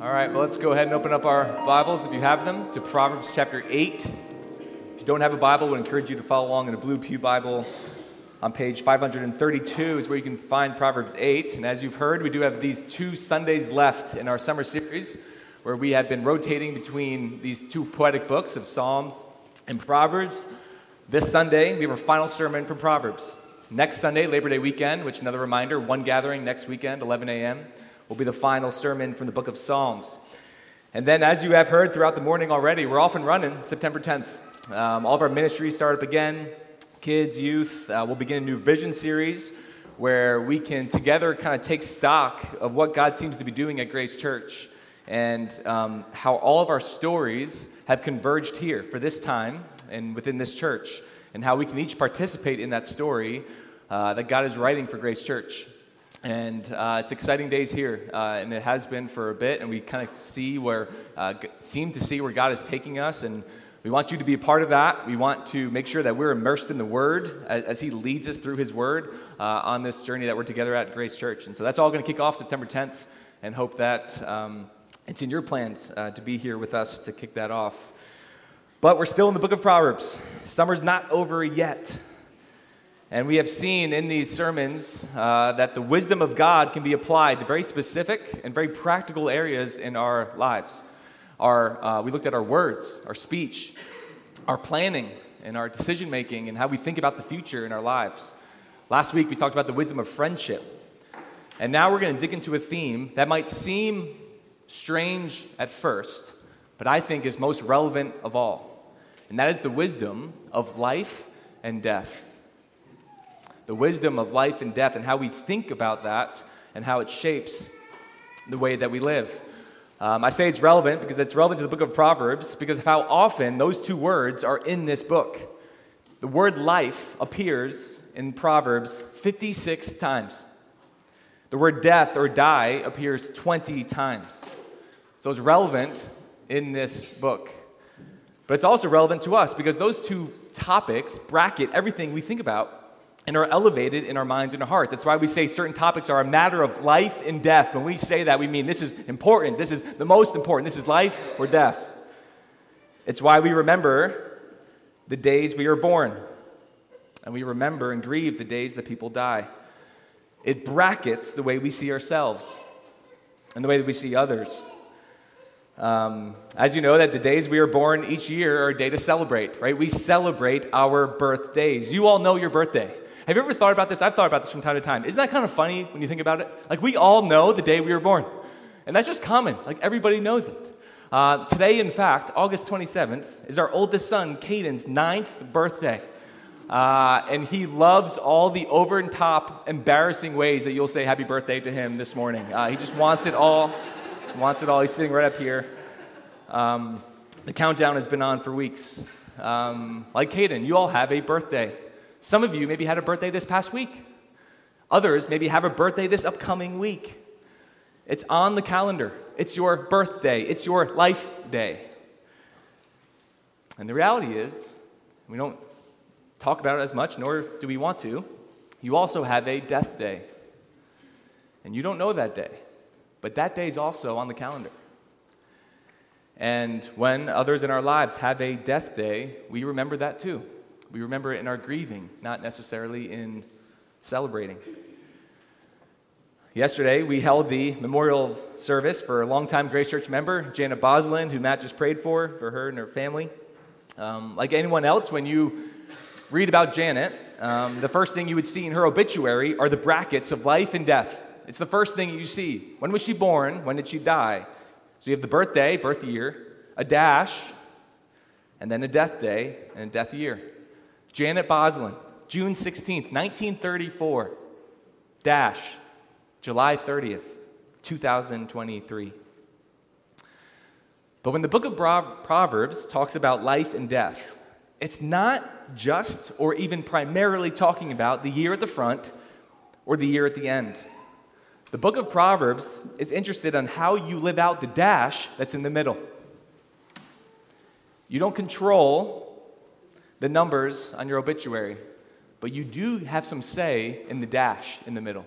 All right, well, let's go ahead and open up our Bibles, if you have them, to Proverbs chapter 8. If you don't have a Bible, I would encourage you to follow along in a blue Pew Bible. On page 532 is where you can find Proverbs 8. And as you've heard, we do have these two Sundays left in our summer series where we have been rotating between these two poetic books of Psalms and Proverbs. This Sunday, we have our final sermon from Proverbs. Next Sunday, Labor Day weekend, which another reminder, one gathering next weekend, 11 a.m will be the final sermon from the book of Psalms. And then, as you have heard throughout the morning already, we're off and running September 10th. Um, all of our ministries start up again. Kids, youth, uh, we'll begin a new vision series where we can together kind of take stock of what God seems to be doing at Grace Church and um, how all of our stories have converged here for this time and within this church, and how we can each participate in that story uh, that God is writing for Grace Church. And uh, it's exciting days here, uh, and it has been for a bit. And we kind of see where, uh, seem to see where God is taking us, and we want you to be a part of that. We want to make sure that we're immersed in the Word as, as He leads us through His Word uh, on this journey that we're together at Grace Church. And so that's all going to kick off September 10th, and hope that um, it's in your plans uh, to be here with us to kick that off. But we're still in the book of Proverbs. Summer's not over yet. And we have seen in these sermons uh, that the wisdom of God can be applied to very specific and very practical areas in our lives. Our, uh, we looked at our words, our speech, our planning, and our decision making, and how we think about the future in our lives. Last week, we talked about the wisdom of friendship. And now we're going to dig into a theme that might seem strange at first, but I think is most relevant of all. And that is the wisdom of life and death the wisdom of life and death and how we think about that and how it shapes the way that we live. Um, I say it's relevant because it's relevant to the book of Proverbs because of how often those two words are in this book. The word life appears in Proverbs 56 times. The word death or die appears 20 times. So it's relevant in this book. But it's also relevant to us because those two topics bracket everything we think about and are elevated in our minds and our hearts. That's why we say certain topics are a matter of life and death. When we say that, we mean this is important, this is the most important, this is life or death. It's why we remember the days we are born, and we remember and grieve the days that people die. It brackets the way we see ourselves and the way that we see others. Um, as you know, that the days we are born each year are a day to celebrate, right? We celebrate our birthdays. You all know your birthday. Have you ever thought about this? I've thought about this from time to time. Isn't that kind of funny when you think about it? Like, we all know the day we were born. And that's just common. Like, everybody knows it. Uh, today, in fact, August 27th, is our oldest son, Caden's ninth birthday. Uh, and he loves all the over and top, embarrassing ways that you'll say happy birthday to him this morning. Uh, he just wants it all. wants it all. He's sitting right up here. Um, the countdown has been on for weeks. Um, like Caden, you all have a birthday. Some of you maybe had a birthday this past week. Others maybe have a birthday this upcoming week. It's on the calendar. It's your birthday. It's your life day. And the reality is, we don't talk about it as much, nor do we want to. You also have a death day. And you don't know that day, but that day is also on the calendar. And when others in our lives have a death day, we remember that too. We remember it in our grieving, not necessarily in celebrating. Yesterday, we held the memorial service for a longtime Grace Church member, Janet Boslin, who Matt just prayed for, for her and her family. Um, like anyone else, when you read about Janet, um, the first thing you would see in her obituary are the brackets of life and death. It's the first thing you see. When was she born? When did she die? So you have the birthday, birth year, a dash, and then a death day and a death year. Janet Boslin, June 16th, 1934, dash, July 30th, 2023. But when the book of Proverbs talks about life and death, it's not just or even primarily talking about the year at the front or the year at the end. The book of Proverbs is interested on how you live out the dash that's in the middle. You don't control the numbers on your obituary, but you do have some say in the dash in the middle.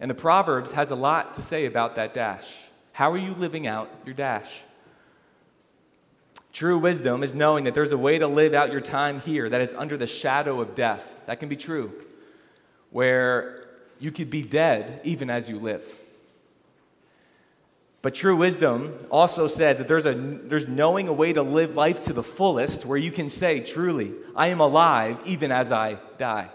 And the Proverbs has a lot to say about that dash. How are you living out your dash? True wisdom is knowing that there's a way to live out your time here that is under the shadow of death. That can be true, where you could be dead even as you live. But true wisdom also says that there's, a, there's knowing a way to live life to the fullest where you can say, truly, I am alive even as I die.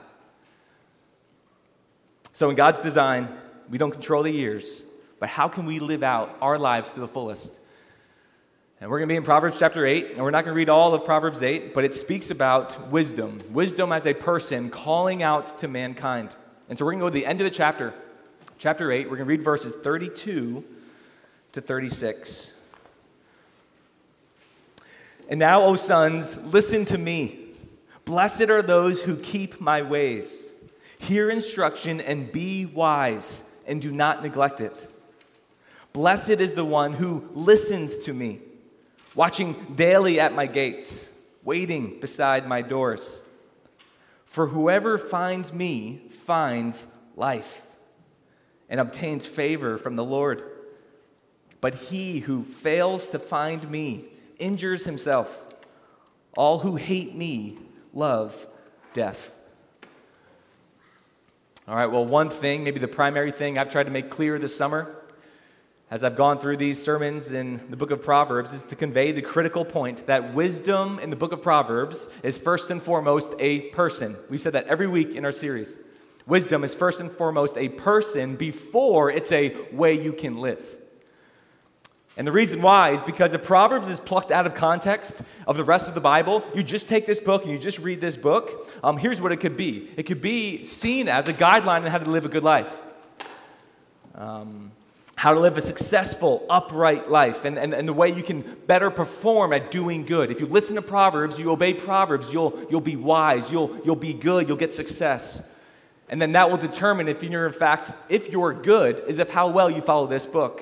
So, in God's design, we don't control the years, but how can we live out our lives to the fullest? And we're going to be in Proverbs chapter 8, and we're not going to read all of Proverbs 8, but it speaks about wisdom. Wisdom as a person calling out to mankind. And so we're going to go to the end of the chapter, chapter 8. We're going to read verses 32 to 36. And now, O sons, listen to me. Blessed are those who keep my ways. Hear instruction and be wise, and do not neglect it. Blessed is the one who listens to me, watching daily at my gates, waiting beside my doors. For whoever finds me finds life and obtains favor from the Lord. But he who fails to find me injures himself. All who hate me love death. All right, well, one thing, maybe the primary thing I've tried to make clear this summer as I've gone through these sermons in the book of Proverbs is to convey the critical point that wisdom in the book of Proverbs is first and foremost a person. We've said that every week in our series. Wisdom is first and foremost a person before it's a way you can live. And the reason why is because if Proverbs is plucked out of context of the rest of the Bible, you just take this book and you just read this book, um, here's what it could be it could be seen as a guideline on how to live a good life. Um, how to live a successful, upright life, and, and, and the way you can better perform at doing good. If you listen to Proverbs, you obey Proverbs, you'll, you'll be wise, you'll, you'll be good, you'll get success. And then that will determine if you're, in fact, if you're good, is if how well you follow this book.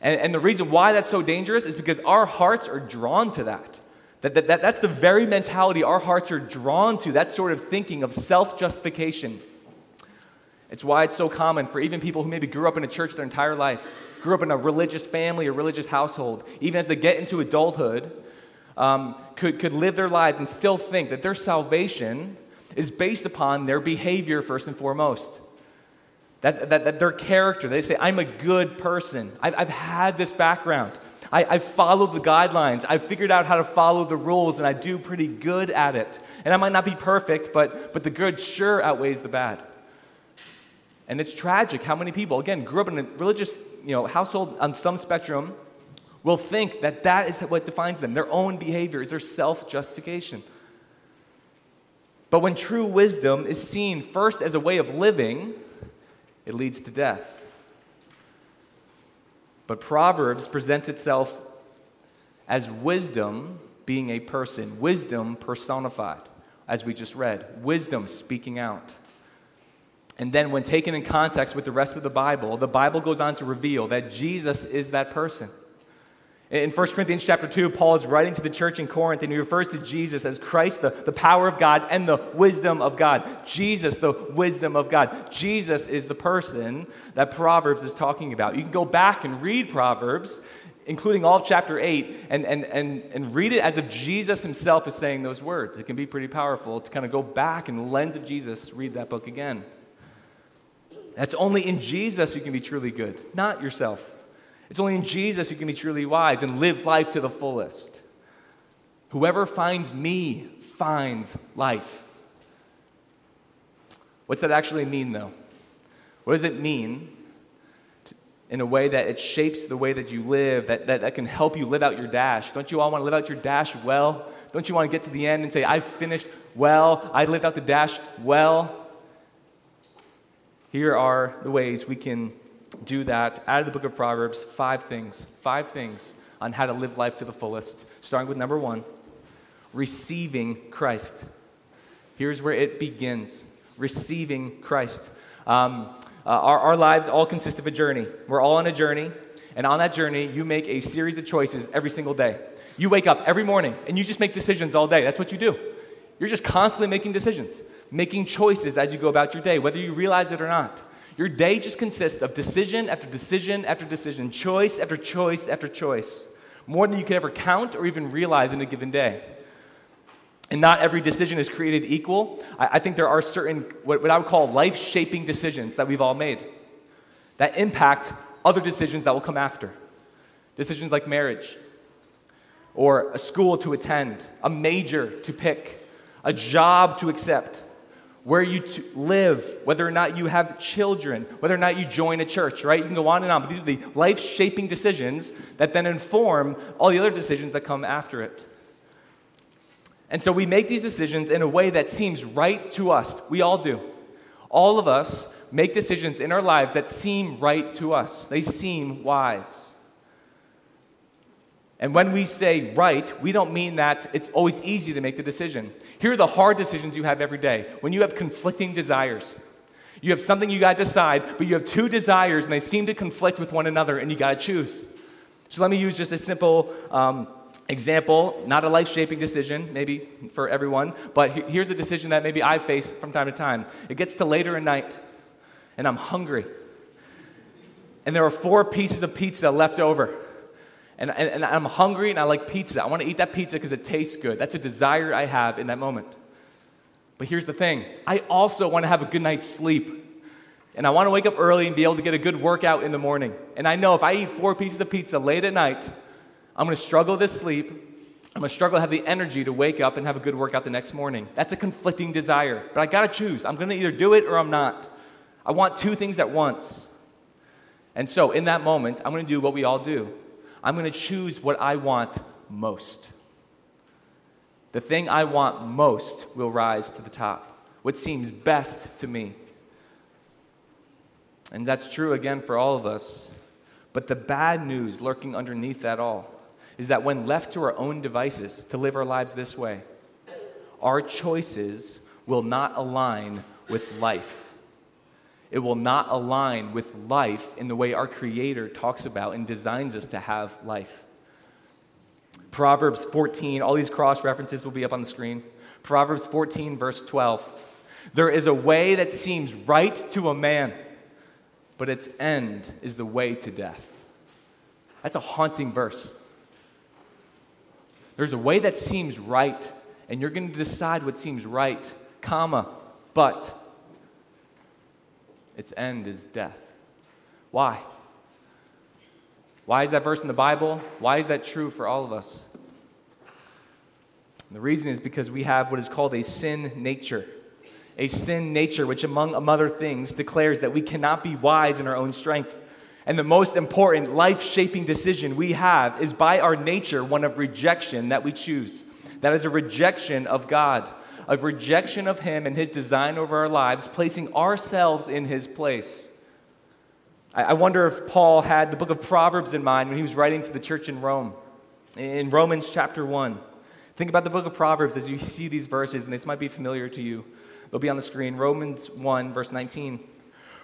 And, and the reason why that's so dangerous is because our hearts are drawn to that. That, that, that. That's the very mentality our hearts are drawn to, that sort of thinking of self justification. It's why it's so common for even people who maybe grew up in a church their entire life, grew up in a religious family a religious household, even as they get into adulthood, um, could, could live their lives and still think that their salvation is based upon their behavior first and foremost. That, that, that their character, they say, I'm a good person. I've, I've had this background. I, I've followed the guidelines. I've figured out how to follow the rules, and I do pretty good at it. And I might not be perfect, but, but the good sure outweighs the bad. And it's tragic how many people, again, grew up in a religious you know, household on some spectrum, will think that that is what defines them. Their own behavior is their self justification. But when true wisdom is seen first as a way of living, it leads to death. But Proverbs presents itself as wisdom being a person, wisdom personified, as we just read, wisdom speaking out. And then, when taken in context with the rest of the Bible, the Bible goes on to reveal that Jesus is that person. In 1 Corinthians chapter 2, Paul is writing to the church in Corinth and he refers to Jesus as Christ, the, the power of God and the wisdom of God. Jesus, the wisdom of God. Jesus is the person that Proverbs is talking about. You can go back and read Proverbs, including all of chapter 8, and, and, and, and read it as if Jesus himself is saying those words. It can be pretty powerful to kind of go back and the lens of Jesus, read that book again. That's only in Jesus you can be truly good, not yourself. It's only in Jesus you can be truly wise and live life to the fullest. Whoever finds me finds life. What's that actually mean, though? What does it mean to, in a way that it shapes the way that you live, that, that, that can help you live out your dash? Don't you all want to live out your dash well? Don't you want to get to the end and say, I finished well, I lived out the dash well? Here are the ways we can do that out of the book of Proverbs five things, five things on how to live life to the fullest. Starting with number one receiving Christ. Here's where it begins receiving Christ. Um, uh, our, our lives all consist of a journey. We're all on a journey, and on that journey, you make a series of choices every single day. You wake up every morning and you just make decisions all day. That's what you do. You're just constantly making decisions, making choices as you go about your day, whether you realize it or not. Your day just consists of decision after decision after decision, choice after choice after choice, more than you could ever count or even realize in a given day. And not every decision is created equal. I, I think there are certain, what, what I would call life shaping decisions that we've all made that impact other decisions that will come after. Decisions like marriage, or a school to attend, a major to pick, a job to accept, where you live, whether or not you have children, whether or not you join a church, right? You can go on and on, but these are the life shaping decisions that then inform all the other decisions that come after it. And so we make these decisions in a way that seems right to us. We all do. All of us make decisions in our lives that seem right to us, they seem wise. And when we say right, we don't mean that it's always easy to make the decision. Here are the hard decisions you have every day. When you have conflicting desires, you have something you got to decide, but you have two desires and they seem to conflict with one another and you got to choose. So let me use just a simple um, example, not a life shaping decision, maybe for everyone, but here's a decision that maybe I face from time to time. It gets to later at night and I'm hungry. And there are four pieces of pizza left over and, and, and I'm hungry and I like pizza. I want to eat that pizza because it tastes good. That's a desire I have in that moment. But here's the thing I also want to have a good night's sleep. And I want to wake up early and be able to get a good workout in the morning. And I know if I eat four pieces of pizza late at night, I'm going to struggle to sleep. I'm going to struggle to have the energy to wake up and have a good workout the next morning. That's a conflicting desire. But I got to choose. I'm going to either do it or I'm not. I want two things at once. And so in that moment, I'm going to do what we all do I'm going to choose what I want most. The thing I want most will rise to the top, what seems best to me. And that's true again for all of us. But the bad news lurking underneath that all is that when left to our own devices to live our lives this way, our choices will not align with life. It will not align with life in the way our Creator talks about and designs us to have life. Proverbs 14, all these cross references will be up on the screen. Proverbs 14, verse 12. There is a way that seems right to a man, but its end is the way to death. That's a haunting verse. There's a way that seems right, and you're going to decide what seems right, comma, but its end is death. Why? Why is that verse in the Bible? Why is that true for all of us? And the reason is because we have what is called a sin nature. A sin nature, which, among other things, declares that we cannot be wise in our own strength. And the most important life shaping decision we have is by our nature one of rejection that we choose. That is a rejection of God of rejection of Him and His design over our lives, placing ourselves in His place. I, wonder if Paul had the book of Proverbs in mind when he was writing to the church in Rome. In Romans chapter 1. Think about the book of Proverbs as you see these verses, and this might be familiar to you. They'll be on the screen. Romans 1, verse 19.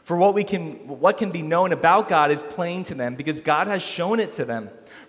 For what, we can, what can be known about God is plain to them because God has shown it to them.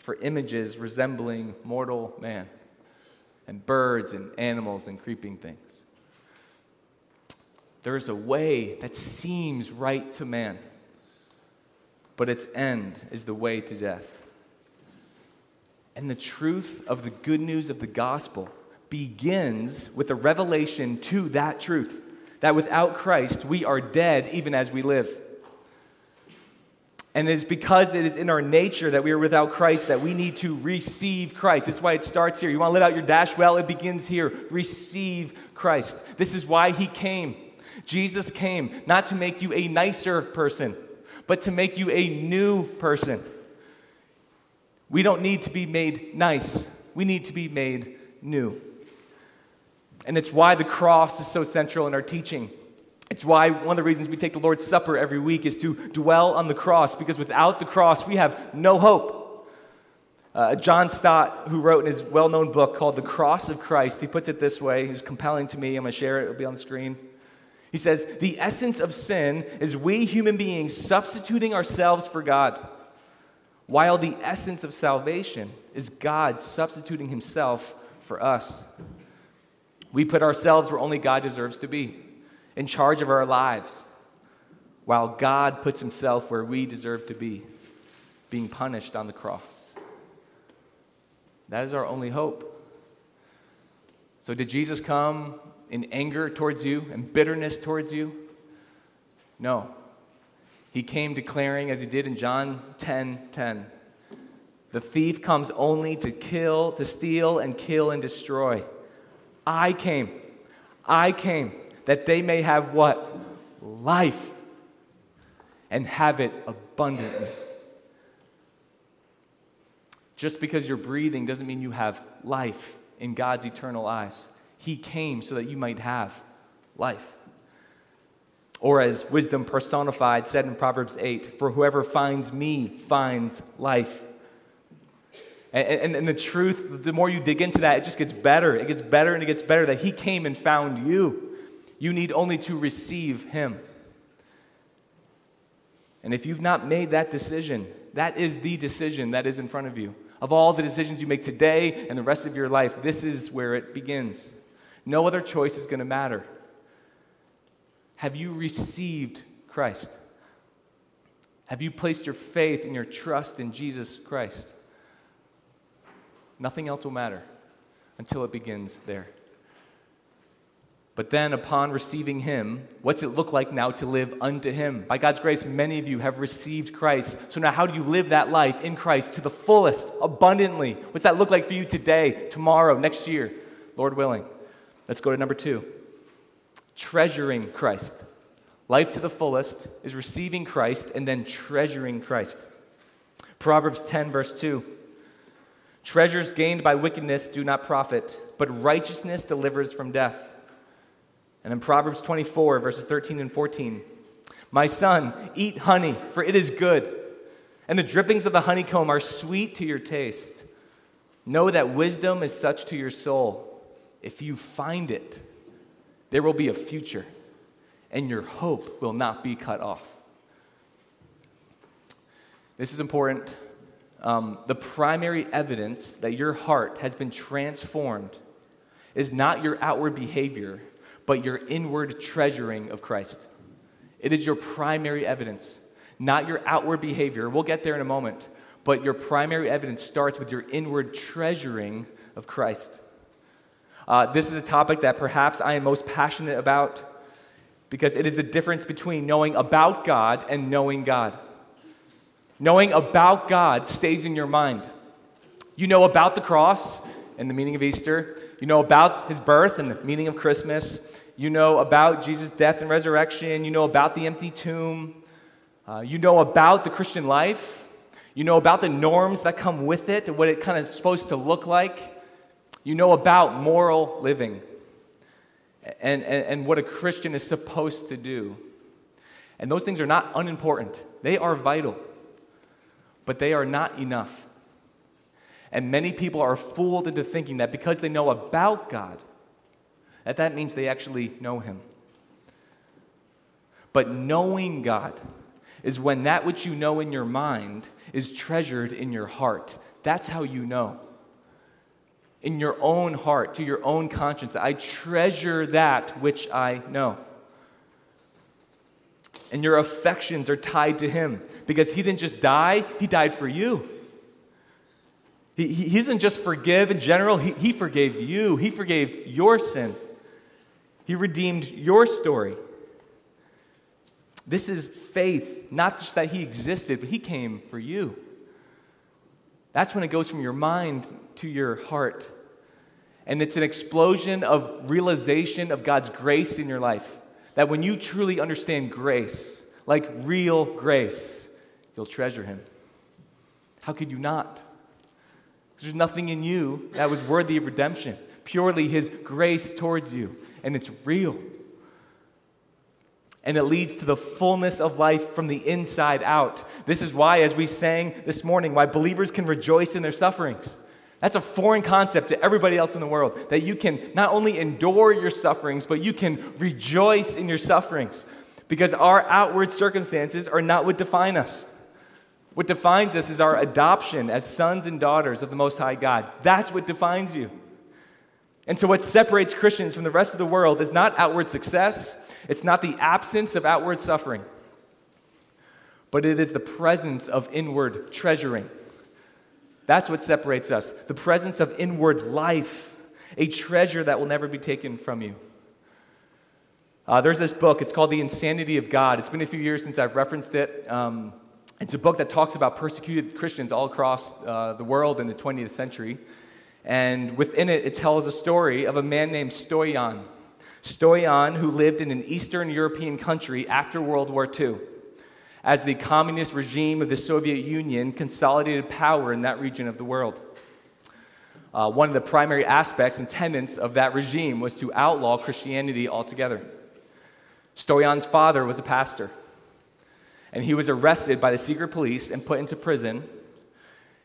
for images resembling mortal man and birds and animals and creeping things. There is a way that seems right to man, but its end is the way to death. And the truth of the good news of the gospel begins with a revelation to that truth that without Christ we are dead even as we live. And it is because it is in our nature that we are without Christ that we need to receive Christ. That's why it starts here. You want to live out your dash well? It begins here. Receive Christ. This is why he came. Jesus came not to make you a nicer person, but to make you a new person. We don't need to be made nice, we need to be made new. And it's why the cross is so central in our teaching. It's why one of the reasons we take the Lord's Supper every week is to dwell on the cross, because without the cross, we have no hope. Uh, John Stott, who wrote in his well known book called The Cross of Christ, he puts it this way. He's compelling to me. I'm going to share it, it'll be on the screen. He says, The essence of sin is we human beings substituting ourselves for God, while the essence of salvation is God substituting himself for us. We put ourselves where only God deserves to be, in charge of our lives, while God puts himself where we deserve to be, being punished on the cross. That is our only hope. So, did Jesus come in anger towards you and bitterness towards you? No. He came declaring, as he did in John 10 10, the thief comes only to kill, to steal, and kill and destroy. I came. I came that they may have what? Life and have it abundantly. Just because you're breathing doesn't mean you have life in God's eternal eyes. He came so that you might have life. Or, as wisdom personified said in Proverbs 8, for whoever finds me finds life. And, and, and, the truth, the more you dig into that, it just gets better. It gets better and it gets better that He came and found you. You need only to receive Him. And if you've not made that decision, that is the decision that is in front of you. Of all the decisions you make today and the rest of your life, this is where it begins. No other choice is going to matter. Have you received Christ? Have you placed your faith and your trust in Jesus Christ? Nothing else will matter until it begins there. But then, upon receiving Him, what's it look like now to live unto Him? By God's grace, many of you have received Christ. So now, how do you live that life in Christ to the fullest, abundantly? What's that look like for you today, tomorrow, next year, Lord willing? Let's go to number two treasuring Christ. Life to the fullest is receiving Christ and then treasuring Christ. Proverbs 10, verse 2. Treasures gained by wickedness do not profit, but righteousness delivers from death. And then Proverbs 24, verses 13 and 14. My son, eat honey, for it is good, and the drippings of the honeycomb are sweet to your taste. Know that wisdom is such to your soul. If you find it, there will be a future, and your hope will not be cut off. This is important. Um, the primary evidence that your heart has been transformed is not your outward behavior but your inward treasuring of Christ. It is your primary evidence, not your outward behavior. We'll get there in a moment, but your primary evidence starts with your inward treasuring of Christ. Uh, this is a topic that perhaps I am most passionate about because it is the difference between knowing about God and knowing God. Knowing about God stays in your mind. You know about the cross and the meaning of Easter. You know about his birth and the meaning of Christmas. You know about Jesus' death and resurrection. You know about the empty tomb. Uh, you know about the Christian life. You know about the norms that come with it what it kind of supposed to look like. You know about moral living and, and, and what a Christian is supposed to do. And those things are not unimportant, they are vital, but they are not enough. And many people are fooled into thinking that because they know about God, that that means they actually know Him. But knowing God is when that which you know in your mind is treasured in your heart. That's how you know. In your own heart, to your own conscience, I treasure that which I know. And your affections are tied to Him because He didn't just die, He died for you. He, he doesn't just forgive in general, he, he forgave you, He forgave your sin. He redeemed your story. This is faith, not just that He existed, but He came for you. That's when it goes from your mind to your heart. And it's an explosion of realization of God's grace in your life. That when you truly understand grace, like real grace, you'll treasure Him. How could you not? There's nothing in you that was worthy of redemption, purely His grace towards you and it's real. and it leads to the fullness of life from the inside out. This is why, as we sang this morning, why believers can rejoice in their sufferings. That's a foreign concept to everybody else in the world that you can not only endure your sufferings, but you can rejoice in your sufferings because our outward circumstances are not what define us. What defines us is our adoption as sons and daughters of the Most High God. That's what defines you. And so, what separates Christians from the rest of the world is not outward success, it's not the absence of outward suffering, but it is the presence of inward treasuring. That's what separates us the presence of inward life, a treasure that will never be taken from you. Uh, there's this book, it's called The Insanity of God. It's been a few years since I've referenced it. Um, it's a book that talks about persecuted Christians all across uh, the world in the 20th century. And within it, it tells a story of a man named Stoyan. Stoyan, who lived in an Eastern European country after World War II as the communist regime of the Soviet Union consolidated power in that region of the world. Uh, one of the primary aspects and tenets of that regime was to outlaw Christianity altogether. Stoyan's father was a pastor, and he was arrested by the secret police and put into prison.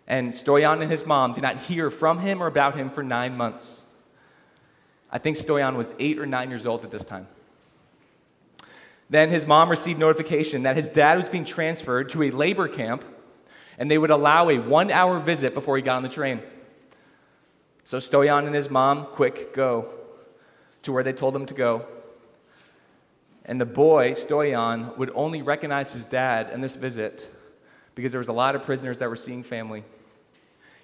And Stoyan and his mom did not hear from him or about him for nine months. I think Stoyan was eight or nine years old at this time. Then his mom received notification that his dad was being transferred to a labor camp and they would allow a one hour visit before he got on the train. So Stoyan and his mom, quick, go to where they told him to go. And the boy, Stoyan, would only recognize his dad in this visit because there was a lot of prisoners that were seeing family.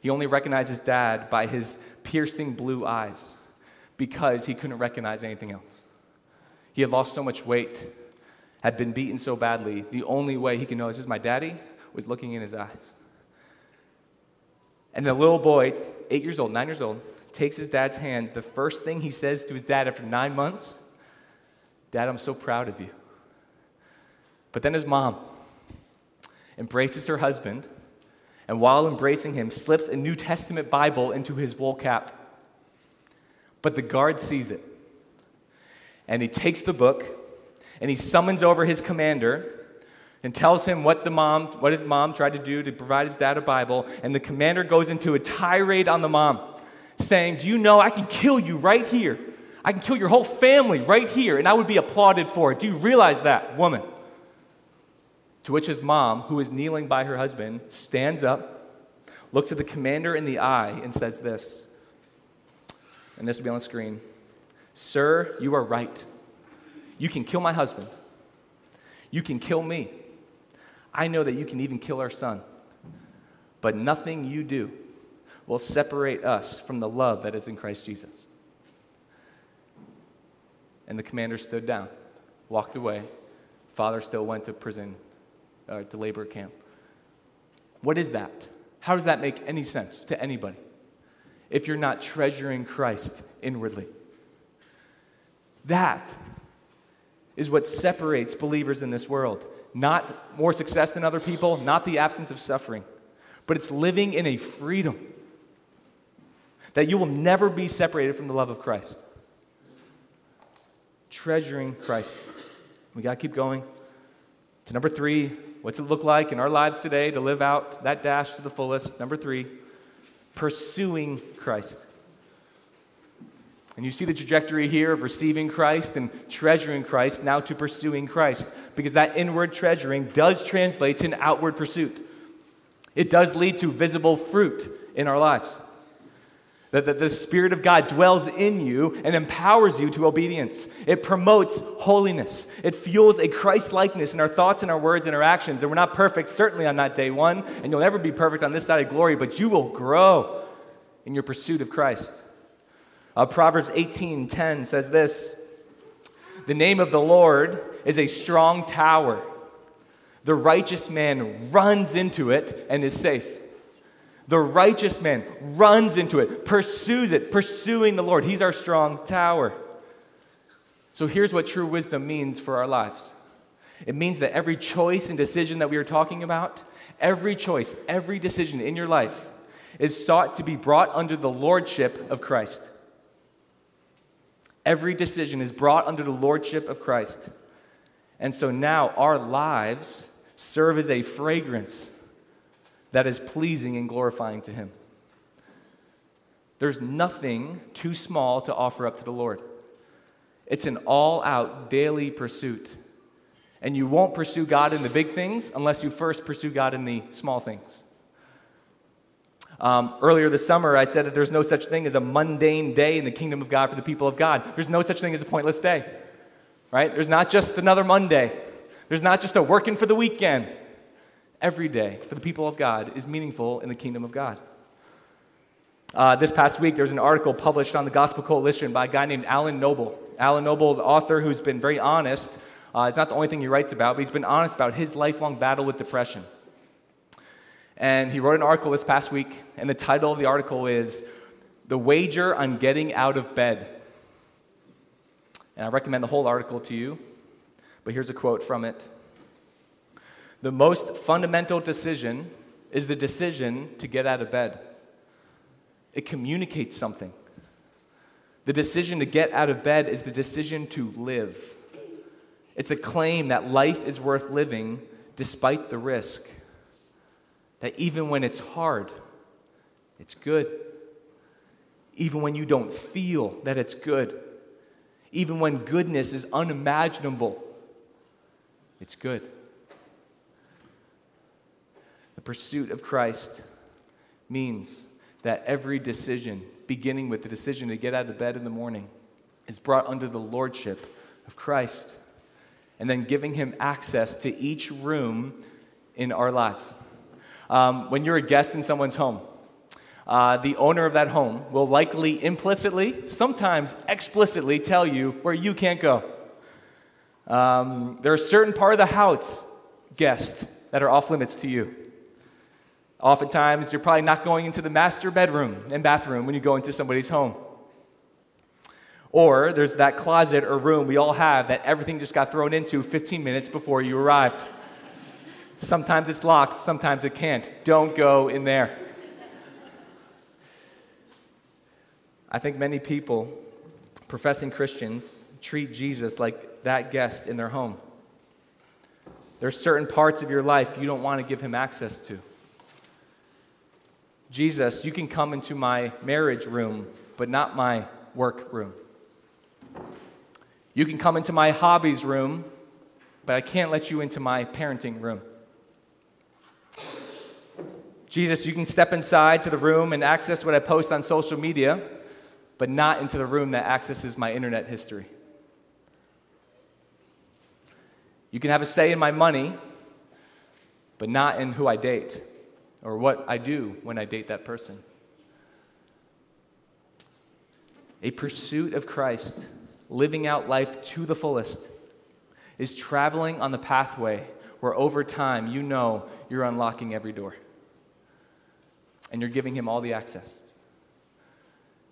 He only recognized his dad by his piercing blue eyes because he couldn't recognize anything else. He had lost so much weight had been beaten so badly, the only way he could know this is my daddy was looking in his eyes. And the little boy, eight years old, nine years old, takes his dad's hand. The first thing he says to his dad after nine months, Dad, I'm so proud of you. But then his mom embraces her husband, and while embracing him, slips a New Testament Bible into his wool cap. But the guard sees it, and he takes the book and he summons over his commander and tells him what the mom what his mom tried to do to provide his dad a bible and the commander goes into a tirade on the mom saying do you know i can kill you right here? I can kill your whole family right here and i would be applauded for it. Do you realize that woman to which his mom who is kneeling by her husband stands up looks at the commander in the eye and says this and this will be on the screen sir you are right you can kill my husband. You can kill me. I know that you can even kill our son. But nothing you do will separate us from the love that is in Christ Jesus. And the commander stood down, walked away. Father still went to prison, uh, to labor camp. What is that? How does that make any sense to anybody if you're not treasuring Christ inwardly? That is what separates believers in this world. Not more success than other people, not the absence of suffering, but it's living in a freedom that you will never be separated from the love of Christ. Treasuring Christ. We got to keep going. To number three, what's it look like in our lives today to live out that dash to the fullest? Number three, pursuing Christ. And you see the trajectory here of receiving Christ and treasuring Christ, now to pursuing Christ, because that inward treasuring does translate to an outward pursuit. It does lead to visible fruit in our lives. That the, the Spirit of God dwells in you and empowers you to obedience. It promotes holiness. It fuels a Christ likeness in our thoughts and our words and our actions. And we're not perfect, certainly on that day one, and you'll never be perfect on this side of glory, but you will grow in your pursuit of Christ. Uh, Proverbs 18:10 says this: "The name of the Lord is a strong tower. The righteous man runs into it and is safe." The righteous man runs into it, pursues it, pursuing the Lord. He's our strong tower. So here's what true wisdom means for our lives. It means that every choice and decision that we are talking about, every choice, every decision in your life is sought to be brought under the lordship of Christ. Every decision is brought under the lordship of Christ. And so now our lives serve as a fragrance that is pleasing and glorifying to Him. There's nothing too small to offer up to the Lord. It's an all out daily pursuit. And you won't pursue God in the big things unless you first pursue God in the small things. Um, earlier this summer, I said that there's no such thing as a mundane day in the kingdom of God for the people of God. There's no such thing as a pointless day, right? There's not just another Monday, there's not just a working for the weekend. Every day for the people of God is meaningful in the kingdom of God. Uh, this past week, there was an article published on the Gospel Coalition by a guy named Alan Noble. Alan Noble, the author who's been very honest. Uh, it's not the only thing he writes about, but he's been honest about his lifelong battle with depression. And he wrote an article this past week, and the title of the article is The Wager on Getting Out of Bed. And I recommend the whole article to you, but here's a quote from it The most fundamental decision is the decision to get out of bed it communicates something. The decision to get out of bed is the decision to live. It's a claim that life is worth living despite the risk. That even when it's hard, it's good. Even when you don't feel that it's good. Even when goodness is unimaginable, it's good. The pursuit of Christ means that every decision, beginning with the decision to get out of bed in the morning, is brought under the lordship of Christ, and then giving him access to each room in our lives. Um, when you're a guest in someone's home, uh, the owner of that home will likely implicitly, sometimes explicitly, tell you where you can't go. Um, there are certain part of the house guests that are off limits to you. Oftentimes, you're probably not going into the master bedroom and bathroom when you go into somebody's home. Or there's that closet or room we all have that everything just got thrown into 15 minutes before you arrived. Sometimes it's locked, sometimes it can't. Don't go in there. I think many people, professing Christians, treat Jesus like that guest in their home. There's certain parts of your life you don't want to give him access to. Jesus, you can come into my marriage room, but not my work room. You can come into my hobbies room, but I can't let you into my parenting room. Jesus, you can step inside to the room and access what I post on social media, but not into the room that accesses my internet history. You can have a say in my money, but not in who I date or what I do when I date that person. A pursuit of Christ, living out life to the fullest, is traveling on the pathway where over time you know you're unlocking every door and you're giving Him all the access.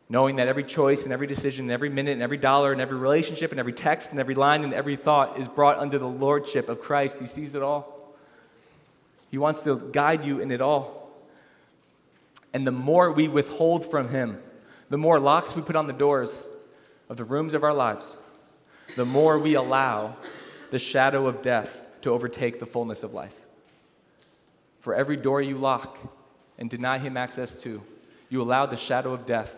Knowing that every choice and every decision, and every minute and every dollar and every relationship and every text and every line and every thought is brought under the lordship of Christ. He sees it all. He wants to guide you in it all. And the more we withhold from Him, the more locks we put on the doors of the rooms of our lives, the more we allow the shadow of death to overtake the fullness of life. For every door you lock and deny Him access to, you allow the shadow of death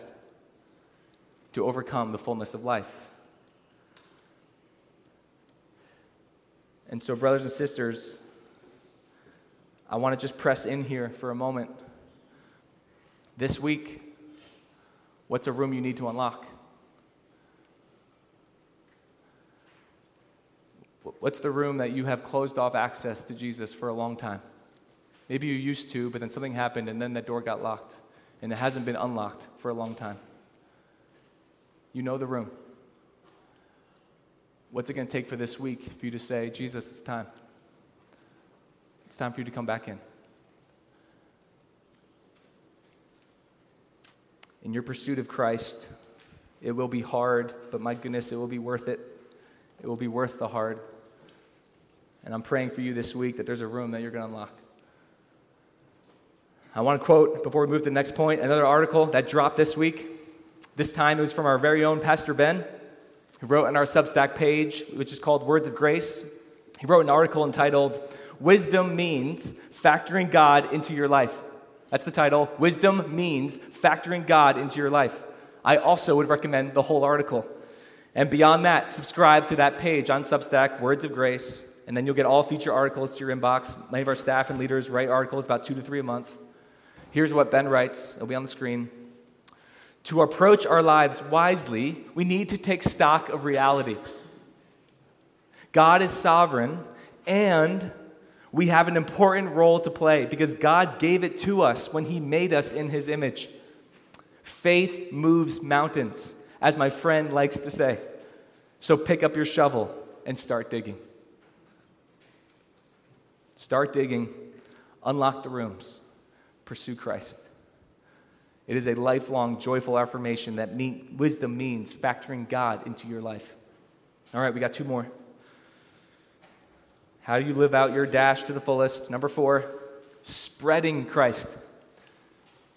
to overcome the fullness of life. And so, brothers and sisters, I want to just press in here for a moment. This week, what's a room you need to unlock? What's the room that you have closed off access to Jesus for a long time? Maybe you used to, but then something happened and then that door got locked and it hasn't been unlocked for a long time. You know the room. What's it going to take for this week for you to say, Jesus, it's time? It's time for you to come back in. In your pursuit of Christ, it will be hard, but my goodness, it will be worth it. It will be worth the hard. And I'm praying for you this week that there's a room that you're going to unlock. I want to quote, before we move to the next point, another article that dropped this week. This time it was from our very own Pastor Ben, who wrote on our Substack page, which is called Words of Grace. He wrote an article entitled, Wisdom Means Factoring God into Your Life. That's the title. Wisdom Means Factoring God into Your Life. I also would recommend the whole article. And beyond that, subscribe to that page on Substack, Words of Grace, and then you'll get all future articles to your inbox. Many of our staff and leaders write articles, about two to three a month. Here's what Ben writes, it'll be on the screen. To approach our lives wisely, we need to take stock of reality. God is sovereign, and we have an important role to play because God gave it to us when He made us in His image. Faith moves mountains, as my friend likes to say. So pick up your shovel and start digging. Start digging, unlock the rooms, pursue Christ. It is a lifelong, joyful affirmation that mean, wisdom means factoring God into your life. All right, we got two more. How do you live out your dash to the fullest? Number four, spreading Christ.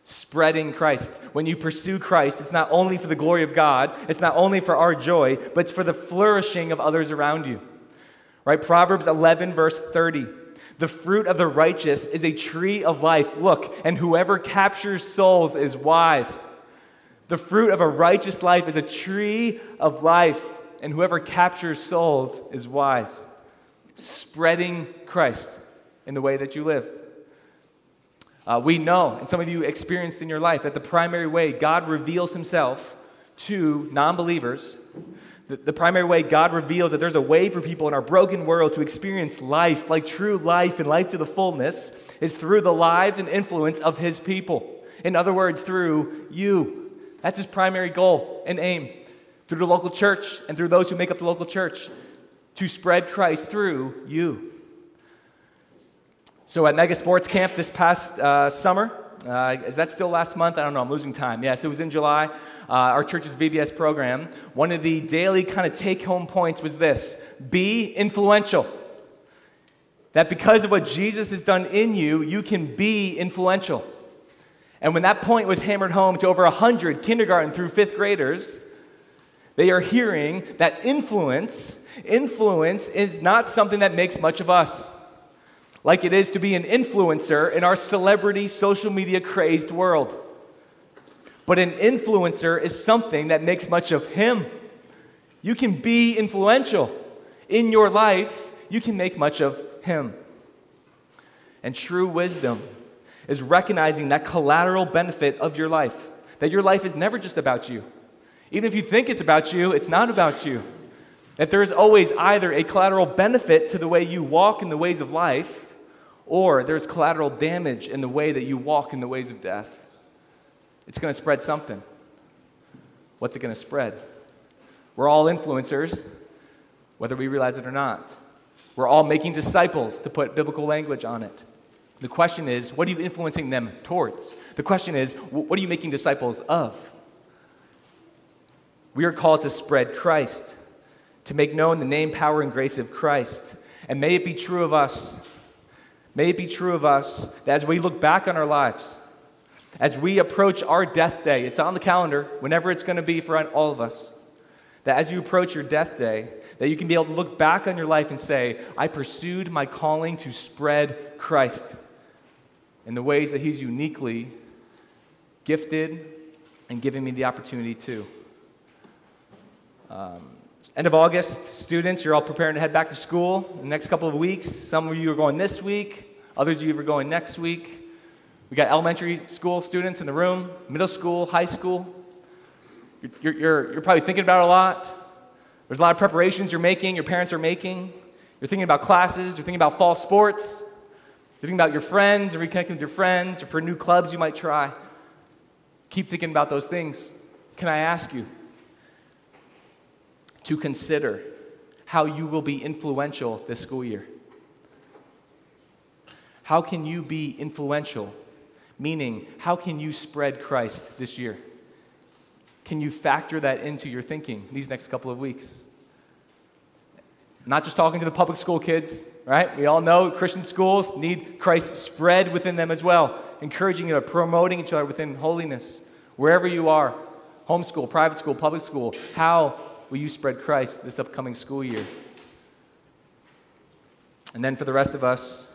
Spreading Christ. When you pursue Christ, it's not only for the glory of God, it's not only for our joy, but it's for the flourishing of others around you. Right? Proverbs 11, verse 30. The fruit of the righteous is a tree of life. Look, and whoever captures souls is wise. The fruit of a righteous life is a tree of life, and whoever captures souls is wise. Spreading Christ in the way that you live. Uh, we know, and some of you experienced in your life, that the primary way God reveals himself to non believers the, the primary way God reveals that there's a way for people in our broken world to experience life, like true life and life to the fullness, is through the lives and influence of His people. In other words, through you. That's His primary goal and aim. Through the local church and through those who make up the local church, to spread Christ through you. So at Mega Sports Camp this past uh, summer, uh, is that still last month? I don't know. I'm losing time. Yes, it was in July uh, our church's VBS program, one of the daily kind of take home points was this be influential. That because of what Jesus has done in you, you can be influential. And when that point was hammered home to over 100 kindergarten through fifth graders, they are hearing that influence, influence is not something that makes much of us. Like it is to be an influencer in our celebrity, social media crazed world. But an influencer is something that makes much of him. You can be influential in your life, you can make much of him. And true wisdom is recognizing that collateral benefit of your life, that your life is never just about you. Even if you think it's about you, it's not about you. That there is always either a collateral benefit to the way you walk in the ways of life, or there's collateral damage in the way that you walk in the ways of death. It's going to spread something. What's it going to spread? We're all influencers, whether we realize it or not. We're all making disciples, to put biblical language on it. The question is, what are you influencing them towards? The question is, what are you making disciples of? We are called to spread Christ, to make known the name, power, and grace of Christ. And may it be true of us, may it be true of us that as we look back on our lives, as we approach our death day, it's on the calendar, whenever it's going to be for all of us, that as you approach your death day, that you can be able to look back on your life and say, I pursued my calling to spread Christ in the ways that He's uniquely gifted and given me the opportunity to. Um, end of August, students, you're all preparing to head back to school in the next couple of weeks. Some of you are going this week, others of you are going next week. We got elementary school students in the room, middle school, high school. You're, you're, you're probably thinking about a lot. There's a lot of preparations you're making, your parents are making. You're thinking about classes, you're thinking about fall sports, you're thinking about your friends, or reconnecting with your friends, or for new clubs you might try. Keep thinking about those things. Can I ask you to consider how you will be influential this school year? How can you be influential Meaning, how can you spread Christ this year? Can you factor that into your thinking these next couple of weeks? Not just talking to the public school kids, right? We all know Christian schools need Christ spread within them as well, encouraging you, promoting each other within holiness. Wherever you are, homeschool, private school, public school, how will you spread Christ this upcoming school year? And then for the rest of us,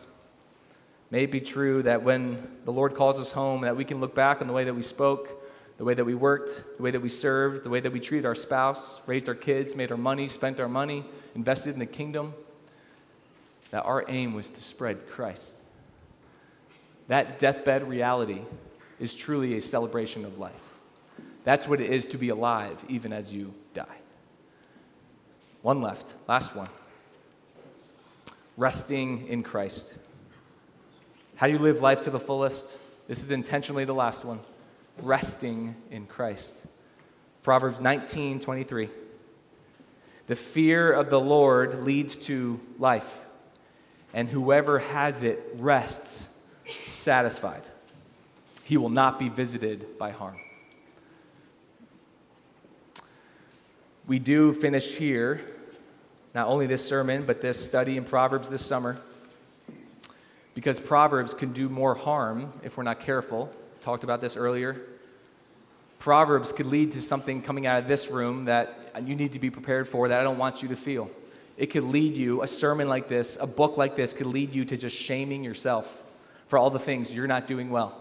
may it be true that when the Lord calls us home, that we can look back on the way that we spoke, the way that we worked, the way that we served, the way that we treated our spouse, raised our kids, made our money, spent our money, invested in the kingdom, that our aim was to spread Christ. That deathbed reality is truly a celebration of life. That's what it is to be alive, even as you die. One left, last one. Resting in Christ. How do you live life to the fullest? This is intentionally the last one. Resting in Christ. Proverbs 19 23. The fear of the Lord leads to life, and whoever has it rests satisfied. He will not be visited by harm. We do finish here, not only this sermon, but this study in Proverbs this summer, because Proverbs can do more harm if we're not careful. Talked about this earlier. Proverbs could lead to something coming out of this room that you need to be prepared for that I don't want you to feel. It could lead you, a sermon like this, a book like this, could lead you to just shaming yourself for all the things you're not doing well.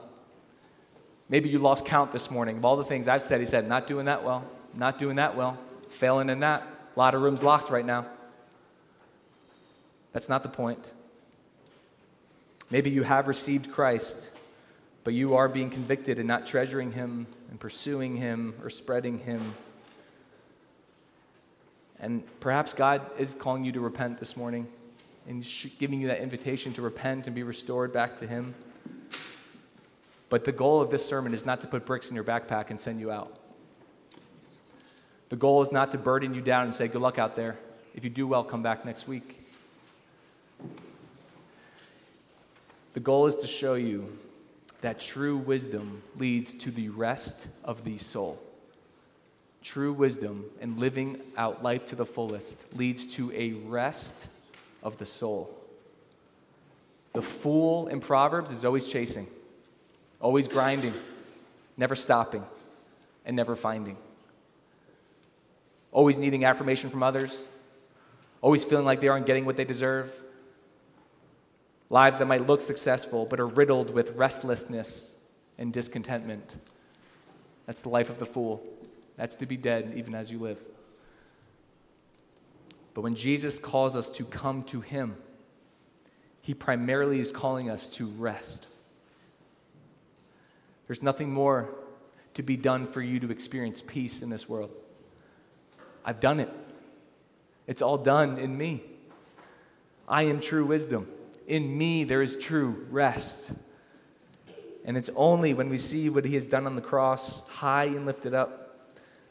Maybe you lost count this morning of all the things I've said. He said, not doing that well, not doing that well failing in that. A lot of rooms locked right now. That's not the point. Maybe you have received Christ, but you are being convicted and not treasuring Him and pursuing Him or spreading Him. And perhaps God is calling you to repent this morning and giving you that invitation to repent and be restored back to Him. But the goal of this sermon is not to put bricks in your backpack and send you out. The goal is not to burden you down and say, Good luck out there. If you do well, come back next week. The goal is to show you that true wisdom leads to the rest of the soul. True wisdom and living out life to the fullest leads to a rest of the soul. The fool in Proverbs is always chasing, always grinding, never stopping, and never finding always needing affirmation from others, always feeling like they aren't getting what they deserve. Lives that might look successful but are riddled with restlessness and discontentment. That's the life of the fool. That's to be dead even as you live. But when Jesus calls us to come to Him, He primarily is calling us to rest. There's nothing more to be done for you to experience peace in this world. I've done it. It's all done in me. I am true wisdom. In me, there is true rest. And it's only when we see what he has done on the cross, high and lifted up,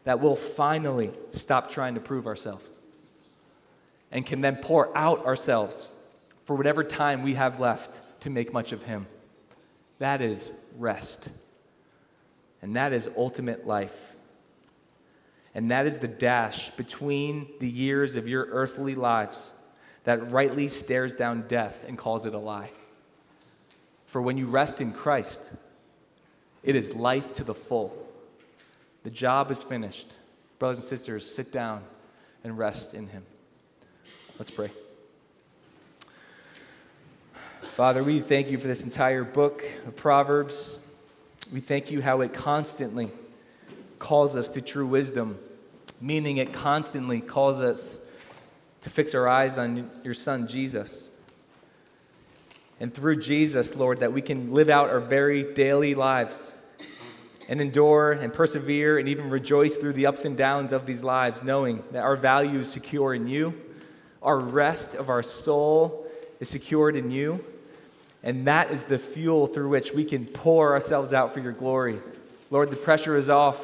that we'll finally stop trying to prove ourselves and can then pour out ourselves for whatever time we have left to make much of him. That is rest. And that is ultimate life and that is the dash between the years of your earthly lives that rightly stares down death and calls it a lie. For when you rest in Christ, it is life to the full. The job is finished. Brothers and sisters, sit down and rest in Him. Let's pray. Father, we thank you for this entire book of Proverbs. We thank you how it constantly calls us to true wisdom, meaning it constantly calls us to fix our eyes on your Son, Jesus. And through Jesus, Lord, that we can live out our very daily lives and endure and persevere and even rejoice through the ups and downs of these lives, knowing that our value is secure in you, our rest of our soul is secured in you, and that is the fuel through which we can pour ourselves out for your glory. Lord, the pressure is off.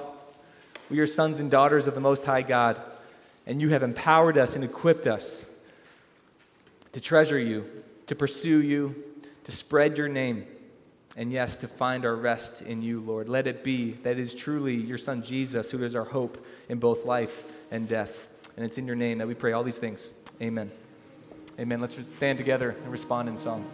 We are sons and daughters of the Most High God, and you have empowered us and equipped us to treasure you, to pursue you, to spread your name, and yes, to find our rest in you, Lord. Let it be that it is truly your Son Jesus who is our hope in both life and death. And it's in your name that we pray all these things. Amen. Amen. Let's stand together and respond in song.